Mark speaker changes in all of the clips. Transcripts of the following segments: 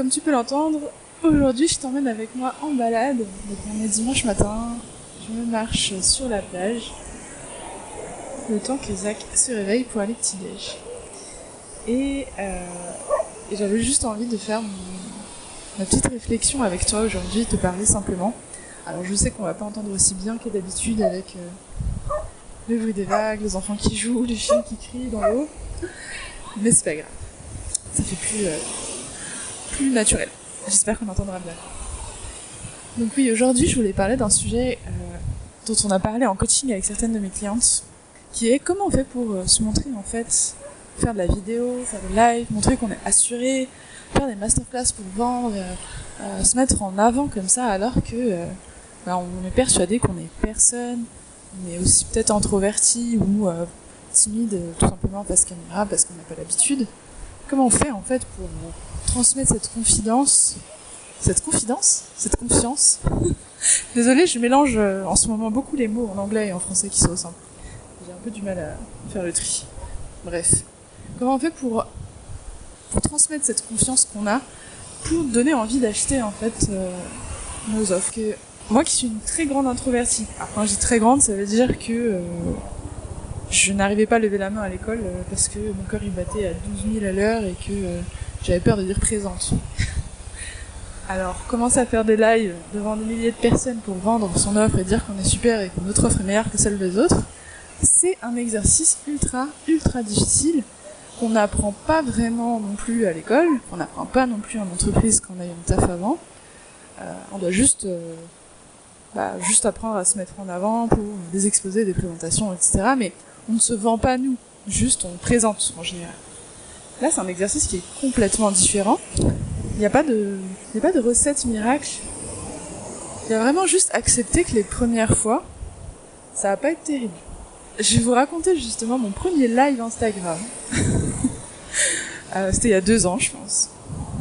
Speaker 1: Comme tu peux l'entendre, aujourd'hui je t'emmène avec moi en balade. Donc on est dimanche matin, je me marche sur la plage, le temps que Zach se réveille pour aller petit-déj. Et, euh, et j'avais juste envie de faire ma petite réflexion avec toi aujourd'hui, te parler simplement. Alors je sais qu'on va pas entendre aussi bien que d'habitude avec euh, le bruit des vagues, les enfants qui jouent, les chiens qui crient dans l'eau, mais c'est pas grave. Ça fait plus, euh, naturel. J'espère qu'on entendra bien. Donc oui, aujourd'hui, je voulais parler d'un sujet euh, dont on a parlé en coaching avec certaines de mes clientes, qui est comment on fait pour euh, se montrer en fait, faire de la vidéo, faire des lives, montrer qu'on est assuré, faire des masterclass pour vendre, euh, se mettre en avant comme ça, alors que bah, on est persuadé qu'on est personne, on est aussi peut-être introverti ou timide, tout simplement parce caméra, parce qu'on n'a pas l'habitude. Comment on fait en fait pour transmettre cette confidence, cette confidence, cette confiance? Désolée, je mélange euh, en ce moment beaucoup les mots en anglais et en français qui se ressemblent. J'ai un peu du mal à faire le tri. Bref, comment on fait pour, pour transmettre cette confiance qu'on a, pour donner envie d'acheter en fait euh, nos offres? Moi qui suis une très grande introvertie. Alors quand je dis très grande, ça veut dire que euh, je n'arrivais pas à lever la main à l'école parce que mon cœur il battait à 12 000 à l'heure et que j'avais peur de dire présente. Alors, commencer à faire des lives devant des milliers de personnes pour vendre son offre et dire qu'on est super et que notre offre est meilleure que celle des autres, c'est un exercice ultra, ultra difficile qu'on n'apprend pas vraiment non plus à l'école, qu'on n'apprend pas non plus en entreprise quand on a eu une taf avant. Euh, on doit juste, euh, bah, juste apprendre à se mettre en avant pour des exposés, des présentations, etc. Mais on ne se vend pas nous, juste on présente en général. Là, c'est un exercice qui est complètement différent. Il n'y a pas de, il a pas de recette miracle. Il y a vraiment juste accepter que les premières fois, ça va pas être terrible. Je vais vous raconter justement mon premier live Instagram. Euh, C'était il y a deux ans, je pense.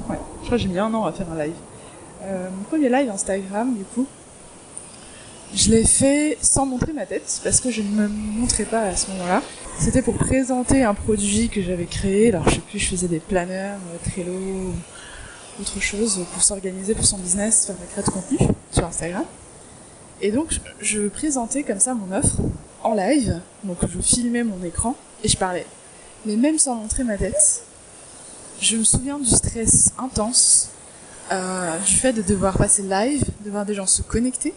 Speaker 1: Ouais, je crois que j'ai mis un an à faire un live. Euh, mon premier live Instagram, du coup, je l'ai fait sans montrer ma tête, parce que je ne me montrais pas à ce moment-là. C'était pour présenter un produit que j'avais créé. Alors, je sais plus, je faisais des planeurs, euh, Trello, autre chose, pour s'organiser pour son business, faire de la création de contenu sur Instagram. Et donc, je, présentais comme ça mon offre en live. Donc, je filmais mon écran et je parlais. Mais même sans montrer ma tête, je me souviens du stress intense, euh, du fait de devoir passer live, de voir des gens se connecter,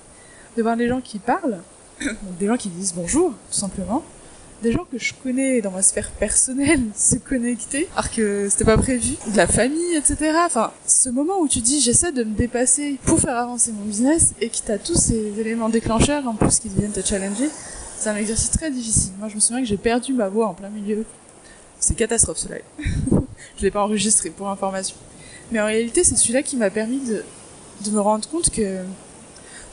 Speaker 1: de voir des gens qui parlent, des gens qui disent bonjour, tout simplement, des gens que je connais dans ma sphère personnelle se connecter, alors que c'était pas prévu, de la famille, etc. Enfin, ce moment où tu dis j'essaie de me dépasser pour faire avancer mon business et qui t'as tous ces éléments déclencheurs en plus qui viennent te challenger, c'est un exercice très difficile. Moi, je me souviens que j'ai perdu ma voix en plein milieu. C'est catastrophe ce live. je l'ai pas enregistré pour information. Mais en réalité, c'est celui-là qui m'a permis de, de me rendre compte que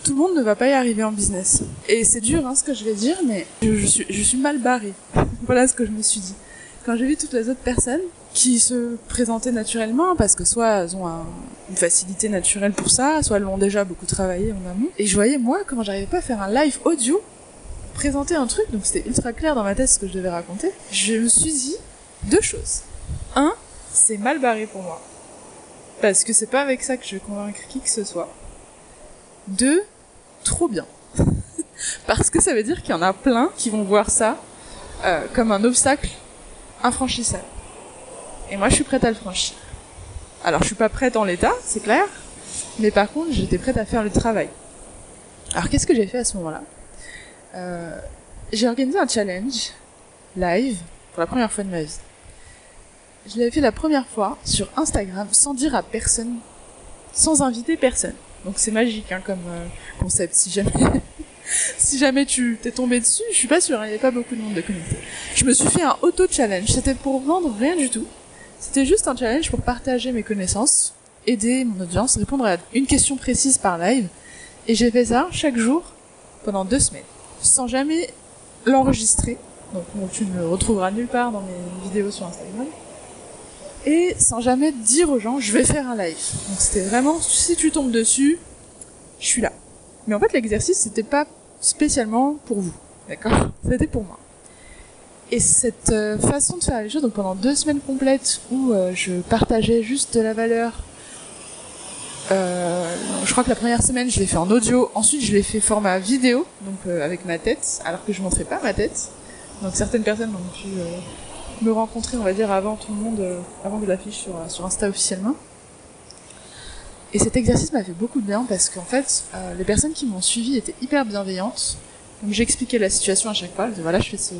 Speaker 1: tout le monde ne va pas y arriver en business. Et c'est dur, hein, ce que je vais dire, mais je, suis, je suis mal barrée. voilà ce que je me suis dit. Quand j'ai vu toutes les autres personnes qui se présentaient naturellement, parce que soit elles ont un- une facilité naturelle pour ça, soit elles l'ont déjà beaucoup travaillé en amont. Et je voyais, moi, quand j'arrivais pas à faire un live audio, présenter un truc, donc c'était ultra clair dans ma tête ce que je devais raconter, je me suis dit deux choses. Un, c'est mal barré pour moi. Parce que c'est pas avec ça que je vais convaincre qui que ce soit. Deux, trop bien. Parce que ça veut dire qu'il y en a plein qui vont voir ça euh, comme un obstacle infranchissable. Et moi, je suis prête à le franchir. Alors je suis pas prête en l'état, c'est clair, mais par contre j'étais prête à faire le travail. Alors qu'est-ce que j'ai fait à ce moment-là? Euh, J'ai organisé un challenge live pour la première fois de ma vie. Je l'avais fait la première fois sur Instagram sans dire à personne, sans inviter personne. Donc c'est magique hein, comme euh, concept. Si jamais, si jamais tu t'es tombé dessus, je suis pas sûre, hein, il n'y avait pas beaucoup de monde de connecté. Je me suis fait un auto challenge. C'était pour vendre rien du tout. C'était juste un challenge pour partager mes connaissances, aider mon audience, répondre à une question précise par live. Et j'ai fait ça chaque jour pendant deux semaines, sans jamais l'enregistrer. Donc tu ne le retrouveras nulle part dans mes vidéos sur Instagram et sans jamais dire aux gens je vais faire un live. Donc c'était vraiment si tu tombes dessus, je suis là. Mais en fait l'exercice c'était pas spécialement pour vous, d'accord? C'était pour moi. Et cette euh, façon de faire les choses, donc pendant deux semaines complètes où euh, je partageais juste de la valeur, euh, je crois que la première semaine je l'ai fait en audio, ensuite je l'ai fait format vidéo, donc avec ma tête, alors que je montrais pas ma tête. Donc certaines personnes ont pu me rencontrer, on va dire, avant tout le monde, euh, avant que je l'affiche sur, euh, sur Insta officiellement. Et cet exercice m'a fait beaucoup de bien parce qu'en fait, euh, les personnes qui m'ont suivi étaient hyper bienveillantes. Donc j'expliquais la situation à chaque fois. Je disais, voilà, je fais ce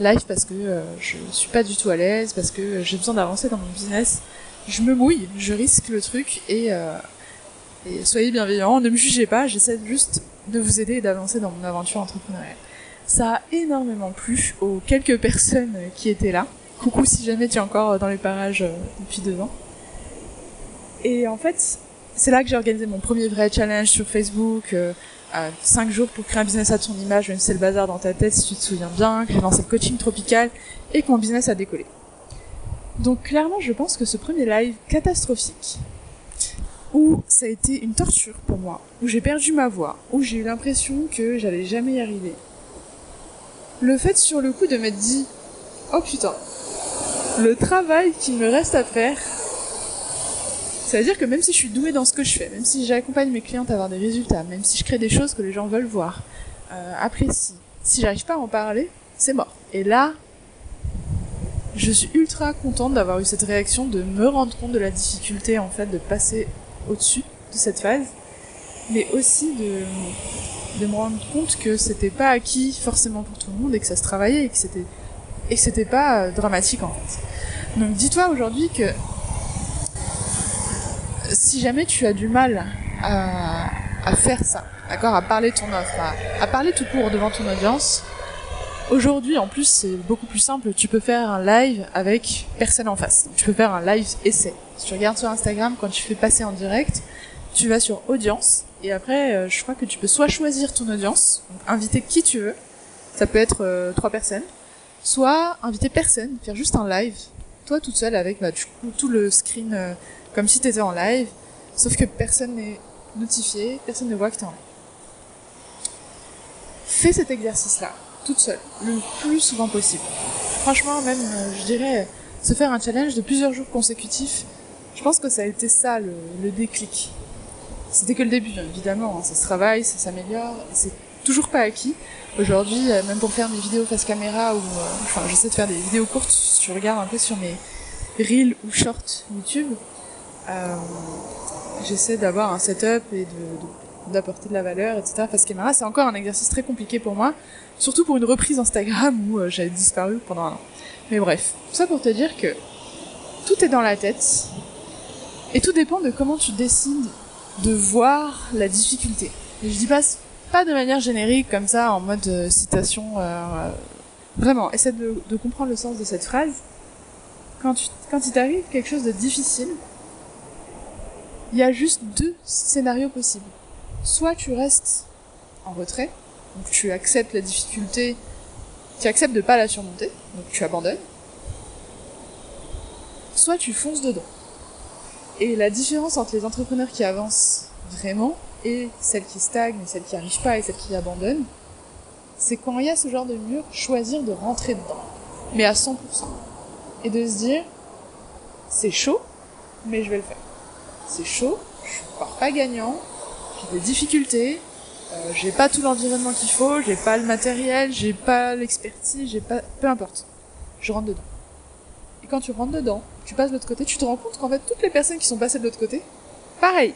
Speaker 1: live parce que je suis pas du tout à l'aise, parce que j'ai besoin d'avancer dans mon business. Je me mouille, je risque le truc et soyez bienveillants, ne me jugez pas, j'essaie juste de vous aider et d'avancer dans mon aventure entrepreneuriale. Ça a énormément plu aux quelques personnes qui étaient là. Coucou si jamais tu es encore dans les parages euh, depuis deux ans. Et en fait, c'est là que j'ai organisé mon premier vrai challenge sur Facebook. Euh, 5 jours pour créer un business à ton image, même si c'est le bazar dans ta tête, si tu te souviens bien, que j'ai lancé coaching tropical et que mon business a décollé. Donc clairement, je pense que ce premier live catastrophique, où ça a été une torture pour moi, où j'ai perdu ma voix, où j'ai eu l'impression que j'allais jamais y arriver. Le fait sur le coup de m'être dit, oh putain, le travail qu'il me reste à faire, c'est-à-dire que même si je suis douée dans ce que je fais, même si j'accompagne mes clientes à avoir des résultats, même si je crée des choses que les gens veulent voir, euh, apprécient, si j'arrive pas à en parler, c'est mort. Et là, je suis ultra contente d'avoir eu cette réaction, de me rendre compte de la difficulté en fait de passer au-dessus de cette phase, mais aussi de, de me rendre compte que c'était pas acquis forcément pour tout le monde et que ça se travaillait et que c'était et c'était pas euh, dramatique en fait. Donc dis-toi aujourd'hui que si jamais tu as du mal à, faire ça, d'accord, à parler ton offre, à, parler tout court devant ton audience, aujourd'hui en plus c'est beaucoup plus simple, tu peux faire un live avec personne en face. Tu peux faire un live essai. Si tu regardes sur Instagram, quand tu fais passer en direct, tu vas sur audience et après euh, je crois que tu peux soit choisir ton audience, inviter qui tu veux, ça peut être euh, trois personnes, soit inviter personne, faire juste un live, toi toute seule avec bah, du coup tout le screen euh, comme si tu étais en live, sauf que personne n'est notifié, personne ne voit que t'es en live. Fais cet exercice-là, toute seule, le plus souvent possible. Franchement, même, euh, je dirais, se faire un challenge de plusieurs jours consécutifs, je pense que ça a été ça le, déclic. C'était que le début, évidemment, hein. ça se travaille, ça s'améliore, c'est toujours pas acquis. Aujourd'hui, euh, même pour faire mes vidéos face caméra ou euh, enfin j'essaie de faire des vidéos courtes, tu regardes un peu sur mes reels ou shorts YouTube, euh, j'essaie d'avoir un setup et de, d'apporter de, la valeur, etc. Face caméra, c'est encore un exercice très compliqué pour moi, surtout pour une reprise Instagram où j'avais disparu pendant un an. Mais bref, ça pour te dire que tout est dans la tête et tout dépend de comment tu décides de voir la difficulté. Et je dis pas pas de manière générique comme ça, en mode euh, citation. Euh, vraiment, essaie de, de, comprendre le sens de cette phrase. Quand, tu, quand il t'arrive quelque chose de difficile, il y a juste deux scénarios possibles. Soit tu restes en retrait, donc tu acceptes la difficulté, tu acceptes de pas la surmonter, donc tu abandonnes. Soit tu fonces dedans. Et la différence entre les entrepreneurs qui avancent vraiment et celles qui stagnent, et celles qui arrivent pas, et celles qui abandonnent, c'est quand il y a ce genre de mur, choisir de rentrer dedans. Mais à 100%. Et de se dire, c'est chaud, mais je vais le faire. C'est chaud, je pars pas gagnant, j'ai des difficultés, euh, j'ai pas tout l'environnement qu'il faut, j'ai pas le matériel, j'ai pas l'expertise, j'ai pas, peu importe. Je rentre dedans. Et quand tu rentres dedans, tu passes de l'autre côté, tu te rends compte qu'en fait, toutes les personnes qui sont passées de l'autre côté, pareil.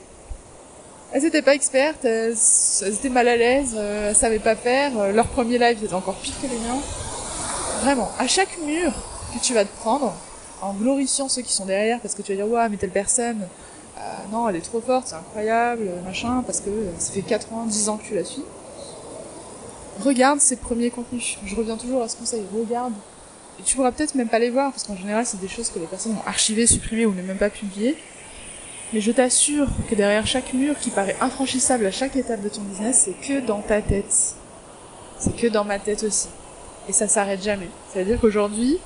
Speaker 1: Elles étaient pas expertes, elles, étaient mal à l'aise, euh, elles savaient pas faire, euh, leur premier live était encore pire que les miens. Vraiment, à chaque mur que tu vas te prendre, en glorifiant ceux qui sont derrière, parce que tu vas dire, ouais, mais telle personne, euh, non, elle est trop forte, c'est incroyable, machin, parce que ça fait 4 ans, 10 ans que tu la suis. Regarde ses premiers contenus. Je reviens toujours à ce conseil, regarde et tu pourras peut-être même pas les voir, parce qu'en général, c'est des choses que les personnes ont archivées, supprimées ou ne même pas publiées. Mais je t'assure que derrière chaque mur qui paraît infranchissable à chaque étape de ton business, c'est que dans ta tête. C'est que dans ma tête aussi. Et ça s'arrête jamais. C'est-à-dire qu'aujourd'hui,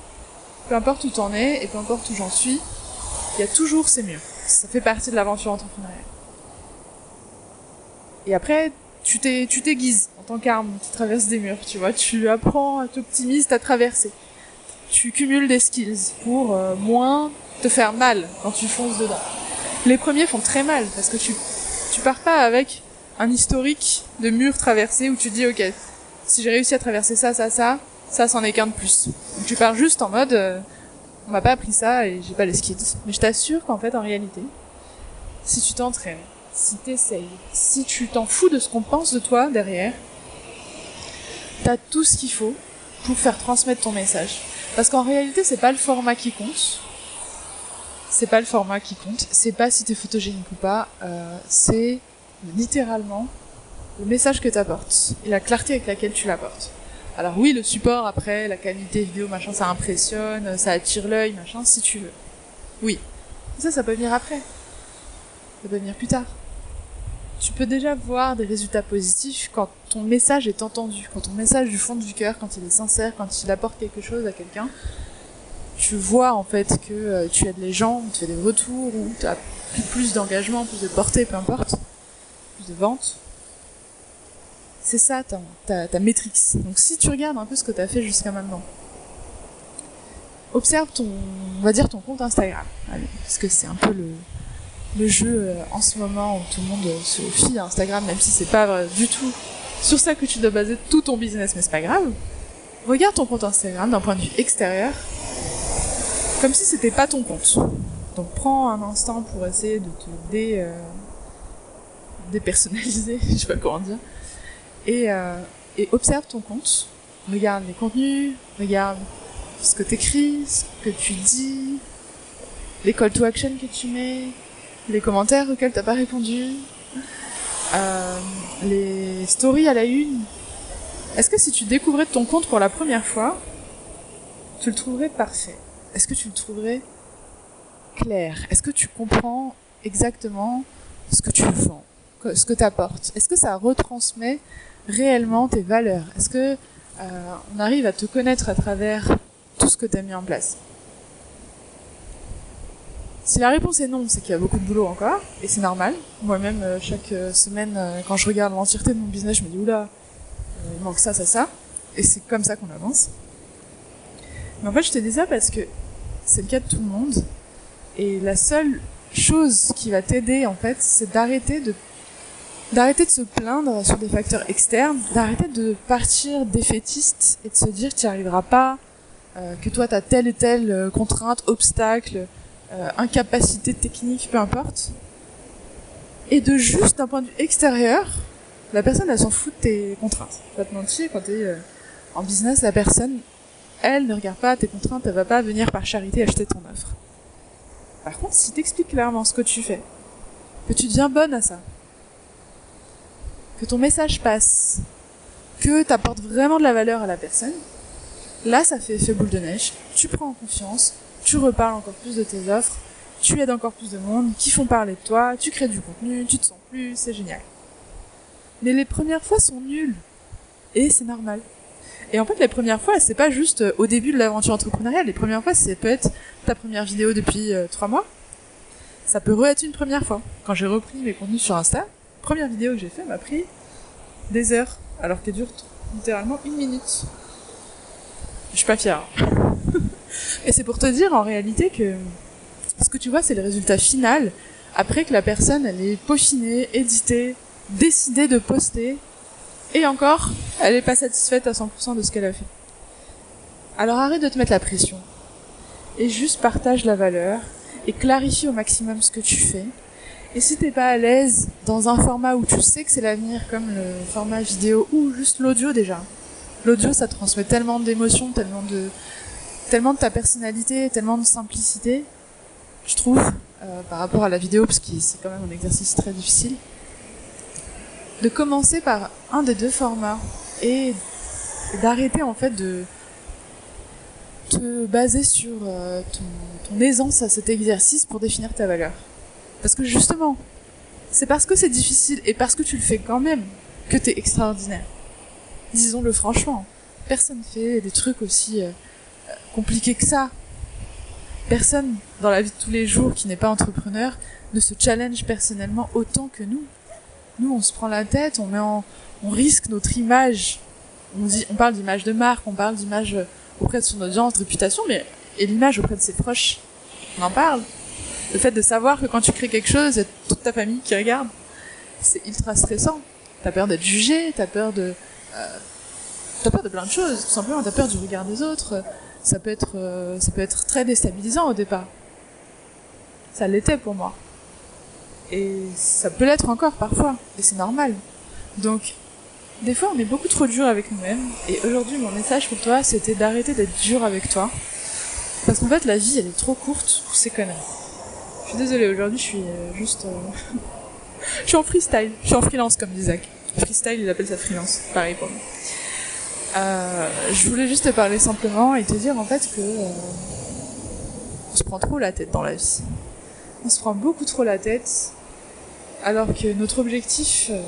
Speaker 1: peu importe où t'en es et peu importe où j'en suis, il y a toujours ces murs. Ça fait partie de l'aventure entrepreneuriale. Et après, tu t'aiguises en tant qu'arme qui traverse des murs, tu vois. Tu apprends à t'optimiser, à traverser tu cumules des skills pour euh, moins te faire mal quand tu fonces dedans. Les premiers font très mal parce que tu tu pars pas avec un historique de murs traversés où tu dis ok si j'ai réussi à traverser ça ça ça ça c'en est qu'un de plus. Tu pars juste en mode euh, on m'a pas appris ça et j'ai pas les skills. Mais je t'assure qu'en fait en réalité si tu t'entraînes, si t'essayes, si tu t'en fous de ce qu'on pense de toi derrière, t'as tout ce qu'il faut pour faire transmettre ton message. Parce qu'en réalité, c'est pas le format qui compte. C'est pas le format qui compte. C'est pas si t'es photogénique ou pas. Euh, c'est littéralement le message que t'apportes et la clarté avec laquelle tu l'apportes. Alors oui, le support après, la qualité vidéo, machin, ça impressionne, ça attire l'œil, machin, si tu veux. Oui. Ça, ça peut venir après. Ça peut venir plus tard tu peux déjà voir des résultats positifs quand ton message est entendu, quand ton message du fond du cœur, quand il est sincère, quand il apporte quelque chose à quelqu'un. Tu vois en fait que euh, tu aides les gens, tu fais des retours, ou tu as plus d'engagement, plus de portée, peu importe, plus de ventes. C'est ça ta, ta, ta métrique. Donc si tu regardes un peu ce que tu as fait jusqu'à maintenant, observe ton, on va dire ton compte Instagram, parce que c'est un peu le, le jeu euh, en ce moment où tout le monde se fie à Instagram, même si c'est pas du tout sur ça que tu dois baser tout ton business, mais c'est pas grave. Regarde ton compte Instagram d'un point de vue extérieur, comme si c'était pas ton compte. Donc prends un instant pour essayer de te euh, dépersonnaliser, je sais pas comment dire, et, euh, et observe ton compte. Regarde les contenus, regarde ce que t'écris, ce que tu dis, les call to action que tu mets, les commentaires auxquels t'as pas répondu, euh, les stories à la une. Est-ce que si tu découvrais ton compte pour la première fois, tu le trouverais parfait? Est-ce que tu le trouverais clair? Est-ce que tu comprends exactement ce que tu vends, ce que tu apportes Est-ce que ça retransmet réellement tes valeurs? Est-ce que euh, on arrive à te connaître à travers tout ce que tu as mis en place? Si la réponse est non, c'est qu'il y a beaucoup de boulot encore, et c'est normal. Moi-même, euh, chaque euh, semaine, euh, quand je regarde l'entièreté de mon business, je me dis, oula, il manque ça, ça, ça. Et c'est comme ça qu'on avance. Mais en fait, je te dis ça parce que c'est le cas de tout le monde. Et la seule chose qui va t'aider, en fait, c'est d'arrêter de d'arrêter de se plaindre sur des facteurs externes, d'arrêter de partir défaitiste et de se dire tu n'y arriveras pas, que toi tu as telle et telle contrainte, obstacle, euh, incapacité technique, peu importe, et de juste d'un point de vue extérieur, la personne elle s'en fout de tes contraintes. Pas te mentir, quand t'es euh, en business, la personne, elle ne regarde pas tes contraintes, elle va pas venir par charité acheter ton offre. Par contre, si t'expliques clairement ce que tu fais, que tu deviens bonne à ça, que ton message passe, que t'apportes vraiment de la valeur à la personne, là ça fait effet boule de neige, tu prends en confiance, tu reparles encore plus de tes offres, tu aides encore plus de monde, qui font parler de toi, tu crées du contenu, tu te sens plus, c'est génial. Mais les premières fois sont nulles. Et c'est normal. Et en fait, les premières fois, c'est pas juste euh, au début de l'aventure entrepreneuriale. Les premières fois, c'est peut être ta première vidéo depuis euh, trois mois. Ça peut re-être une première fois. Quand j'ai repris mes contenus sur Insta, première vidéo que j'ai fait m'a pris des heures, alors qu'elle dure littéralement une minute. Je suis pas fière. Et c'est pour te dire en réalité que ce que tu vois, c'est le résultat final après que la personne, elle est peaufinée, éditée, décidée de poster, et encore, elle est pas satisfaite à 100% de ce qu'elle a fait. Alors arrête de te mettre la pression. et juste partage la valeur et clarifie au maximum ce que tu fais. Et si t'es pas à l'aise dans un format où tu sais que c'est l'avenir, comme le format vidéo ou juste l'audio déjà, l'audio ça transmet tellement d'émotions, tellement de tellement de ta personnalité, tellement de simplicité, je trouve, euh, par rapport à la vidéo, parce que c'est quand même un exercice très difficile, de commencer par un des deux formats et d'arrêter en fait de te baser sur euh, ton, aisance à cet exercice pour définir ta valeur. Parce que justement, c'est parce que c'est difficile et parce que tu le fais quand même que t'es extraordinaire. Disons-le franchement. Personne fait des trucs aussi euh, compliqués que ça. Personne dans la vie de tous les jours qui n'est pas entrepreneur ne se challenge personnellement autant que nous. Nous, on se prend la tête, on met en, on risque notre image. On parle d'image de marque, on parle d'image auprès de son audience, de réputation, mais et l'image auprès de ses proches. On en parle. Le fait de savoir que quand tu crées quelque chose, il toute ta famille qui regarde. C'est ultra stressant. T'as peur d'être jugé, t'as peur de, euh, t'as peur de plein de choses. Tout simplement, t'as peur du regard des autres. Ça peut être, euh, ça peut être très déstabilisant au départ. Ça l'était pour moi. Et ça peut l'être encore parfois. Et c'est normal. Donc, des fois, on est beaucoup trop dur avec nous-mêmes. Et aujourd'hui, mon message pour toi, c'était d'arrêter d'être dur avec toi. Parce qu'en fait, la vie, elle est trop courte pour ces conneries. Je suis désolée, aujourd'hui, je suis euh, juste... euh, je suis en freestyle. Je suis en freelance, comme dit Zach. Freestyle, il appelle ça freelance. Pareil pour moi. Euh, je voulais juste te parler simplement et te dire, en fait, que... on se prend trop la tête dans la vie. On se prend beaucoup trop la tête. Alors que notre objectif... euh,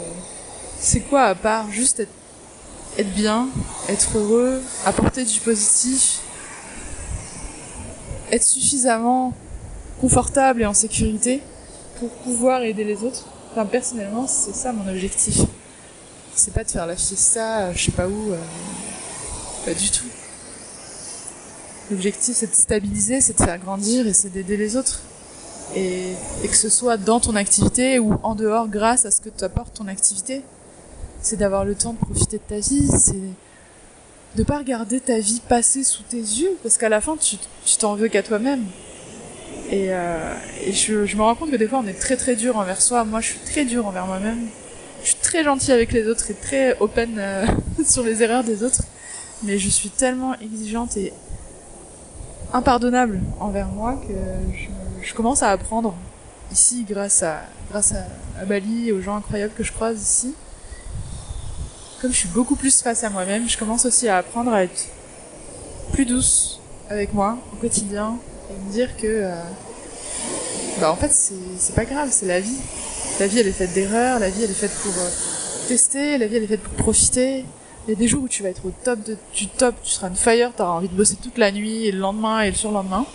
Speaker 1: c'est quoi à part juste être, bien, être heureux, apporter du positif, être suffisamment confortable et en sécurité pour pouvoir aider les autres? Enfin, personnellement, c'est ça mon objectif. C'est pas de faire la fiesta, euh, je sais pas où, euh, pas du tout. L'objectif, c'est de stabiliser, c'est de faire grandir et c'est d'aider les autres. Et, que ce soit dans ton activité ou en dehors grâce à ce que t'apporte ton activité c'est d'avoir le temps de profiter de ta vie, c'est de pas regarder ta vie passer sous tes yeux, parce qu'à la fin, tu t'en veux qu'à toi-même. Et, euh, et je, je me rends compte que des fois, on est très très dur envers soi. Moi, je suis très dur envers moi-même. Je suis très gentille avec les autres et très open euh, sur les erreurs des autres. Mais je suis tellement exigeante et impardonnable envers moi que je, je commence à apprendre ici grâce à Bali et aux gens incroyables que je croise ici comme je suis beaucoup plus face à moi-même, je commence aussi à apprendre à être plus douce avec moi au quotidien et me dire que euh, bah en fait c'est pas grave, c'est la vie. La vie elle est faite d'erreurs, la vie elle est faite pour euh, tester, la vie elle est faite pour profiter. Il y a des jours où tu vas être au top du top, tu seras une fire, t'auras envie de bosser toute la nuit et le lendemain et le surlendemain.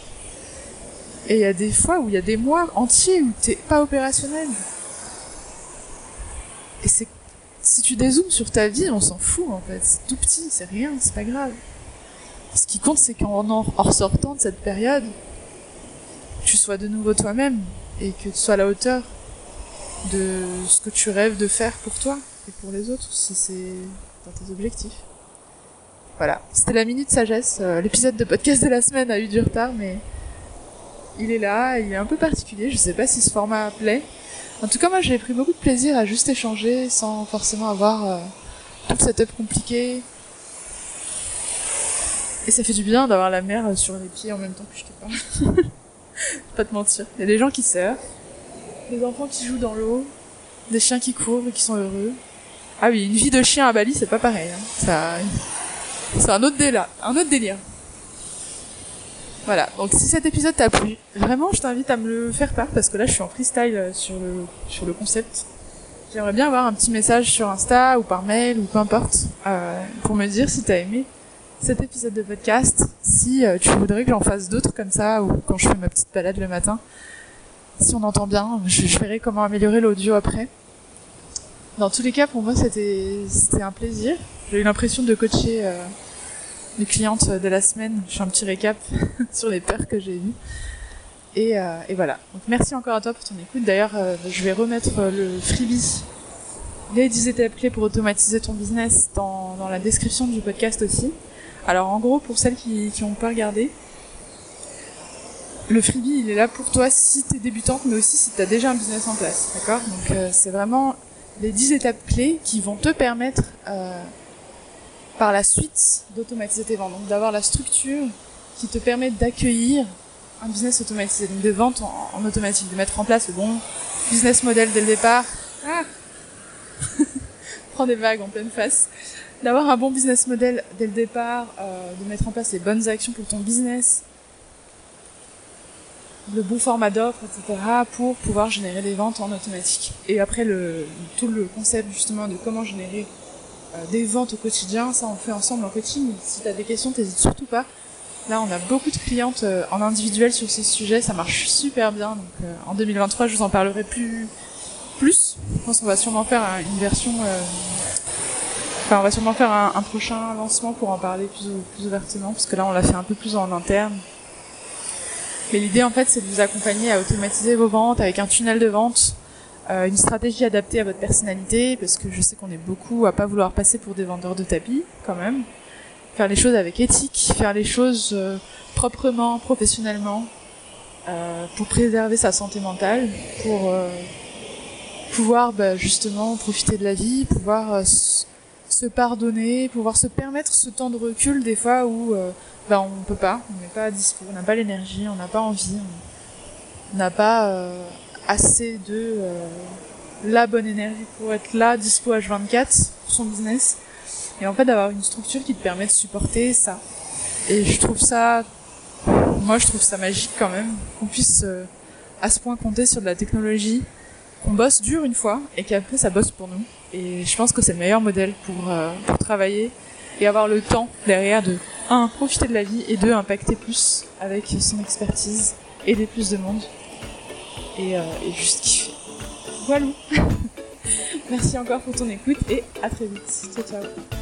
Speaker 1: Et il y a des fois où il y a des mois entiers où t'es pas opérationnel. Et c'est si tu dézoomes sur ta vie, on s'en fout en fait. C'est tout petit, c'est rien, c'est pas grave. Ce qui compte, c'est qu'en en ressortant de cette période, tu sois de nouveau toi-même et que tu sois à la hauteur de ce que tu rêves de faire pour toi et pour les autres si c'est dans tes objectifs. Voilà, c'était la minute sagesse. Euh, L'épisode de podcast de la semaine a eu du retard, mais il est là, il est un peu particulier. Je sais pas si ce format plaît. En tout cas, moi, j'ai pris beaucoup de plaisir à juste échanger sans forcément avoir euh, tout le setup compliqué. Et ça fait du bien d'avoir la mer sur les pieds en même temps que je te parle. pas te mentir. Il y a des gens qui surfent, des enfants qui jouent dans l'eau, des chiens qui courent et qui sont heureux. Ah oui, une vie de chien à Bali, c'est pas pareil. Hein. Ça, c'est un autre délire. Un autre délire. Voilà, donc si cet épisode t'a plu, vraiment je t'invite à me le faire part parce que là je suis en freestyle euh, sur le, sur le concept. J'aimerais bien avoir un petit message sur Insta ou par mail ou peu importe euh, pour me dire si t'as aimé cet épisode de podcast, si euh, tu voudrais que j'en fasse d'autres comme ça ou quand je fais ma petite balade le matin. Si on entend bien, je, verrai comment améliorer l'audio après. Dans tous les cas, pour moi c'était c'était un plaisir. J'ai eu l'impression de coacher euh, les clientes de la semaine. Je fais un petit récap sur les peurs que j'ai eues. Et, euh, et voilà. Donc merci encore à toi pour ton écoute. D'ailleurs, euh, je vais remettre euh, le freebie les 10 étapes clés pour automatiser ton business dans, dans la description du podcast aussi. Alors en gros, pour celles qui qui ont pas regardé, le freebie, il est là pour toi si tu es débutante, mais aussi si tu as déjà un business en place, d'accord? Donc c'est vraiment les 10 étapes clés qui vont te permettre par la suite d'automatiser tes ventes, donc d'avoir la structure qui te permet d'accueillir un business automatisé, donc des ventes en, automatique, de mettre en place le bon business model dès le départ. Ah Prends des vagues en pleine face. D'avoir un bon business model dès le départ, euh, de mettre en place les bonnes actions pour ton business, le bon format d'offre, etc., pour pouvoir générer des ventes en automatique. Et après, tout le concept justement de comment générer des ventes au quotidien, ça on fait ensemble en coaching. Si tu as des questions, t'hésites surtout pas. Là, on a beaucoup de clientes euh, en individuel sur ce sujet, ça marche super bien. Donc, euh, en 2023, je vous en parlerai plus. Plus. Je pense qu'on va sûrement faire une version. Enfin, on va sûrement faire un, un, prochain lancement pour en parler plus, plus ouvertement, parce que là, on l'a fait un peu plus en interne. Mais l'idée en fait c'est de vous accompagner à automatiser vos ventes avec un tunnel de vente, euh, une stratégie adaptée à votre personnalité, parce que je sais qu'on est beaucoup à pas vouloir passer pour des vendeurs de tapis quand même. Faire les choses avec éthique, faire les choses euh, proprement, professionnellement, euh, pour préserver sa santé mentale, pour pouvoir bah, justement profiter de la vie, pouvoir se pardonner, pouvoir se permettre ce temps de recul des fois où ben on peut pas, on n'est pas à dispo, on n'a pas l'énergie, on n'a pas envie, on n'a pas assez de euh, la bonne énergie pour être là, dispo H24 pour son business. Et en fait d'avoir une structure qui te permet de supporter ça. Et je trouve ça, moi je trouve ça magique quand même, qu'on puisse euh, à ce point compter sur de la technologie, qu'on bosse dur une fois et qu'après ça bosse pour nous. Et je pense que c'est le meilleur modèle pour, pour travailler et avoir le temps derrière de un, profiter de la vie et deux, impacter plus avec son expertise, aider plus de monde et, euh, et juste kiffer. Voilà. Merci encore pour ton écoute et à très vite. Ciao ciao.